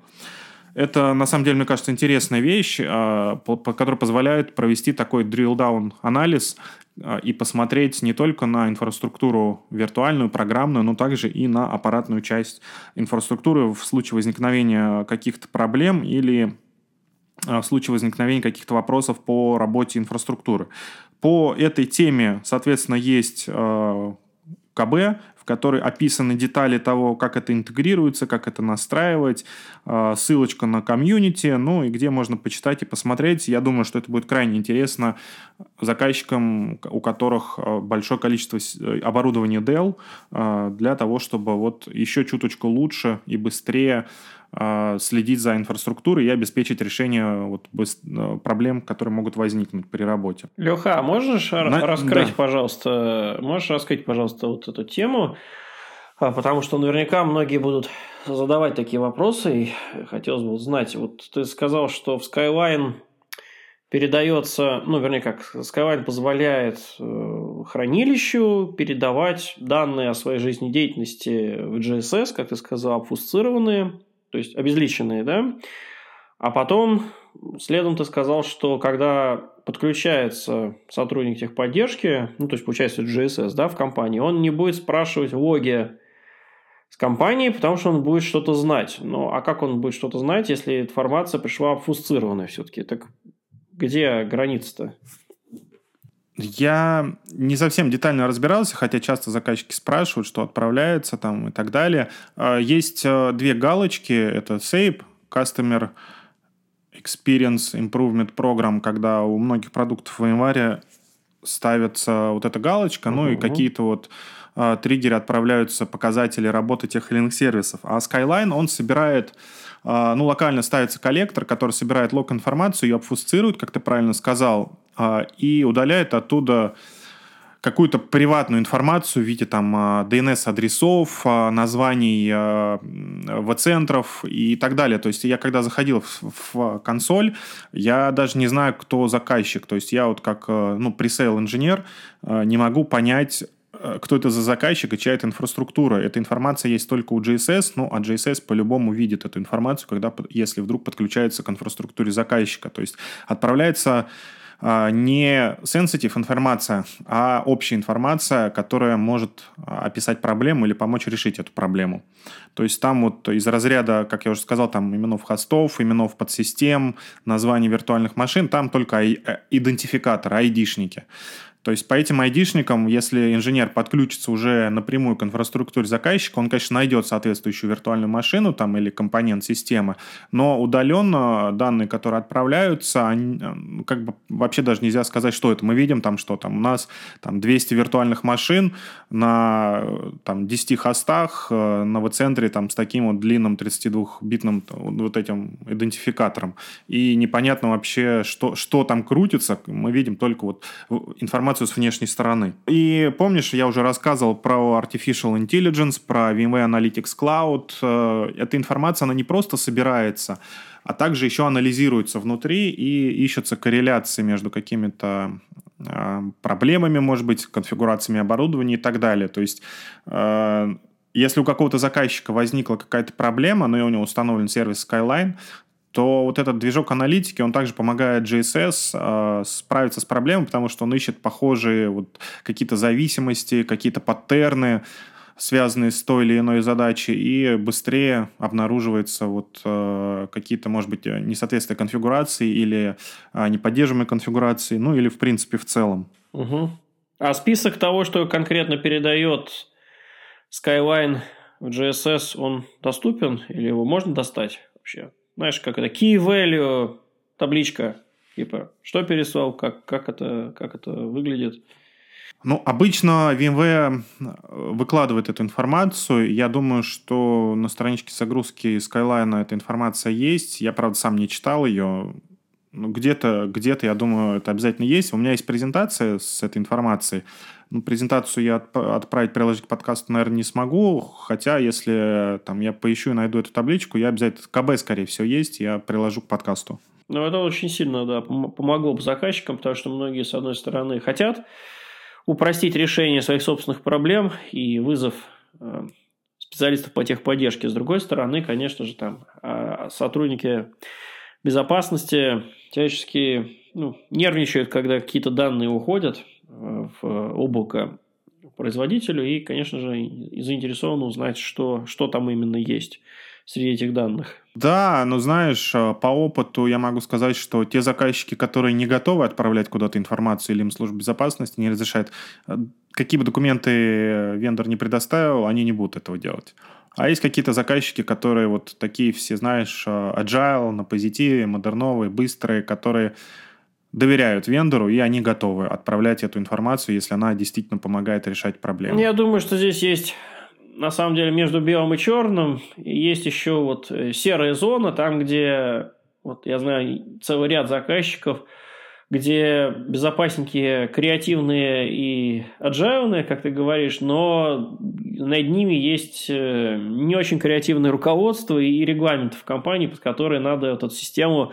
A: Это, на самом деле, мне кажется, интересная вещь, э, которая позволяет провести такой drill-down анализ и посмотреть не только на инфраструктуру виртуальную, программную, но также и на аппаратную часть инфраструктуры в случае возникновения каких-то проблем или а, в случае возникновения каких-то вопросов по работе инфраструктуры. По этой теме, соответственно, есть а, КБ, в которой описаны детали того, как это интегрируется, как это настраивать, э, ссылочка на комьюнити, ну и где можно почитать и посмотреть. Я думаю, что это будет крайне интересно заказчикам, у которых э, большое количество оборудования Dell, для того, чтобы вот еще чуточку лучше и быстрее а, следить за инфраструктурой и обеспечить решение вот э, проблем, которые могут возникнуть при работе.
B: Леха, а можешь На... раскрыть, да. пожалуйста, можешь раскрыть, пожалуйста, вот эту тему? А, потому что наверняка многие будут задавать такие вопросы, и хотелось бы узнать. Вот ты сказал, что в Skyline передается, ну, вернее, как Skyline позволяет э, хранилищу передавать данные о своей жизнедеятельности в GSS, как ты сказал, обфусцированные, то есть обезличенные, да. А потом следом ты сказал, что когда подключается сотрудник техподдержки, ну, то есть, получается, GSS, да, в компании, он не будет спрашивать логи с компании, потому что он будет что-то знать. Ну, а как он будет что-то знать, если информация пришла обфусцированная все-таки? Так где граница-то?
A: Я не совсем детально разбирался, хотя часто заказчики спрашивают, что отправляется там и так далее. А, есть э, две галочки. Это SAPE, Customer Experience Improvement Program, когда у многих продуктов в январе ставится вот эта галочка, uh-huh. ну и какие-то вот э, триггеры отправляются показатели работы тех или иных сервисов. А Skyline, он собирает а, ну, локально ставится коллектор, который собирает лог-информацию, ее обфусцирует, как ты правильно сказал, и удаляет оттуда какую-то приватную информацию в виде там DNS-адресов, а, названий в-центров и так далее. То есть я когда заходил в, в консоль, я даже не знаю, кто заказчик. То есть я вот как ну, пресейл инженер не могу понять, Э, кто это за заказчик и чья это инфраструктура. Эта информация есть только у GSS, ну, а GSS по-любому видит эту информацию, когда, если вдруг подключается к инфраструктуре заказчика. То есть отправляется а, не sensitive информация, а общая информация, которая может а, описать проблему или помочь решить эту проблему. То есть там вот из разряда, как я уже сказал, там именов хостов, именов подсистем, названий виртуальных машин, там только э, идентификаторы, айдишники. То есть по этим айдишникам, если инженер подключится уже напрямую к инфраструктуре заказчика, он, конечно, найдет соответствующую виртуальную машину там, или компонент системы, но удаленно данные, которые отправляются, они, э, как бы вообще даже нельзя сказать, что это. Мы видим там, что там у нас там 200 виртуальных машин на там, 10 хостах э, на центре там, с таким вот длинным 32-битным вот этим идентификатором. И непонятно вообще, что, что там крутится. Мы видим только вот информацию информацию с внешней стороны. И помнишь, я уже рассказывал про Artificial Intelligence, про VMware Analytics Cloud. Э, эта информация, она не просто собирается, а также еще анализируется внутри и ищутся корреляции между какими-то э, проблемами, может быть, конфигурациями оборудования и так далее. То есть э, если у какого-то заказчика возникла какая-то проблема, но и у него установлен сервис Skyline, то вот этот движок аналитики, он также помогает GSS э, справиться с проблемой, потому что он ищет похожие вот какие-то зависимости, какие-то паттерны, связанные с той или иной задачей, и быстрее обнаруживаются вот э, какие-то, может быть, несоответствия конфигурации или э, неподдерживаемые конфигурации, ну или в принципе в целом.
B: Угу. А список того, что конкретно передает Skyline в GSS, он доступен или его можно достать вообще? Знаешь, как это, key value табличка, типа, что переслал, как, как, это, как это выглядит.
A: Ну, обычно VMware выкладывает эту информацию. Я думаю, что на страничке загрузки Skyline эта информация есть. Я, правда, сам не читал ее. Ну, где-то, где-то, я думаю, это обязательно есть. У меня есть презентация с этой информацией. Ну, презентацию я отправить, приложить к подкасту, наверное, не смогу. Хотя, если там я поищу и найду эту табличку, я обязательно... КБ, скорее всего, есть, я приложу к подкасту.
B: Ну, это очень сильно, да, помогло бы заказчикам, потому что многие, с одной стороны, хотят упростить решение своих собственных проблем и вызов э, специалистов по техподдержке. С другой стороны, конечно же, там а, сотрудники безопасности всячески ну, нервничают, когда какие-то данные уходят, в облако производителю и, конечно же, заинтересован узнать, что, что там именно есть среди этих данных.
A: Да, но знаешь, э, по опыту я могу сказать, что те заказчики, которые не готовы отправлять куда-то информацию или им служба безопасности не разрешает, э, какие бы документы вендор не предоставил, они не будут этого делать. А есть какие-то заказчики, которые вот такие все, знаешь, э, agile, на позитиве, модерновые, быстрые, которые доверяют вендору, и они готовы отправлять эту информацию, если она действительно помогает решать проблему.
B: Я думаю, что здесь есть на самом деле между белым и черным есть еще вот э, серая зона, там, где вот я знаю целый ряд заказчиков, где безопасники креативные и agile, как ты говоришь, но над ними есть э, не очень креативное руководство и регламенты в компании, под которые надо эту систему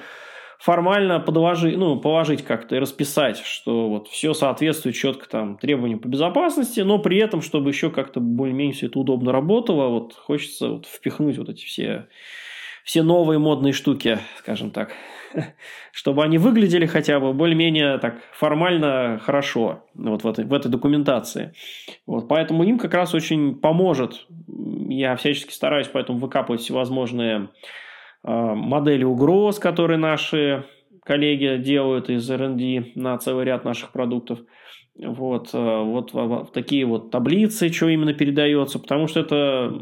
B: формально подложить, ну, положить как-то и расписать, что вот все соответствует четко там требованиям по безопасности, но при этом, чтобы еще как-то более-менее все это удобно работало, вот хочется вот впихнуть вот эти все, все новые модные штуки, скажем так, чтобы они выглядели хотя бы более-менее так формально хорошо вот в этой, в этой документации. Вот, поэтому им как раз очень поможет. Я всячески стараюсь поэтому выкапывать всевозможные модели угроз, которые наши коллеги делают из R&D на целый ряд наших продуктов. Вот, а, вот такие вот таблицы, что именно передается, потому что это,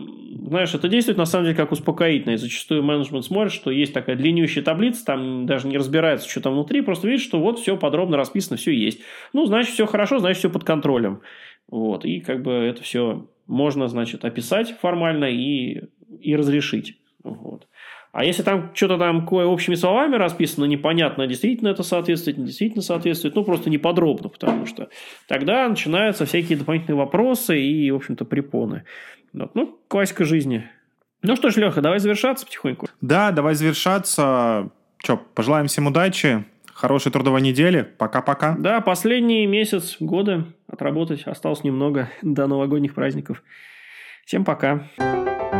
B: знаешь, это действует на самом деле как успокоительное. И зачастую менеджмент смотрит, что есть такая длиннющая таблица, там даже не разбирается, что там внутри, просто видит, что вот все подробно расписано, все есть. Ну, значит, все хорошо, значит, все под контролем. Вот, и как бы это все можно, значит, описать формально и, и разрешить. Вот. А если там что-то там кое общими словами расписано, непонятно, действительно это соответствует, не действительно соответствует, ну, просто не подробно, потому что тогда начинаются всякие дополнительные вопросы и, в общем-то, препоны. Вот. Ну, классика жизни. Ну что ж, Леха, давай завершаться потихоньку.
A: Да, давай завершаться. Че, пожелаем всем удачи, хорошей трудовой недели. Пока-пока.
B: Да, последний месяц года отработать осталось немного до новогодних праздников. Всем пока. Пока.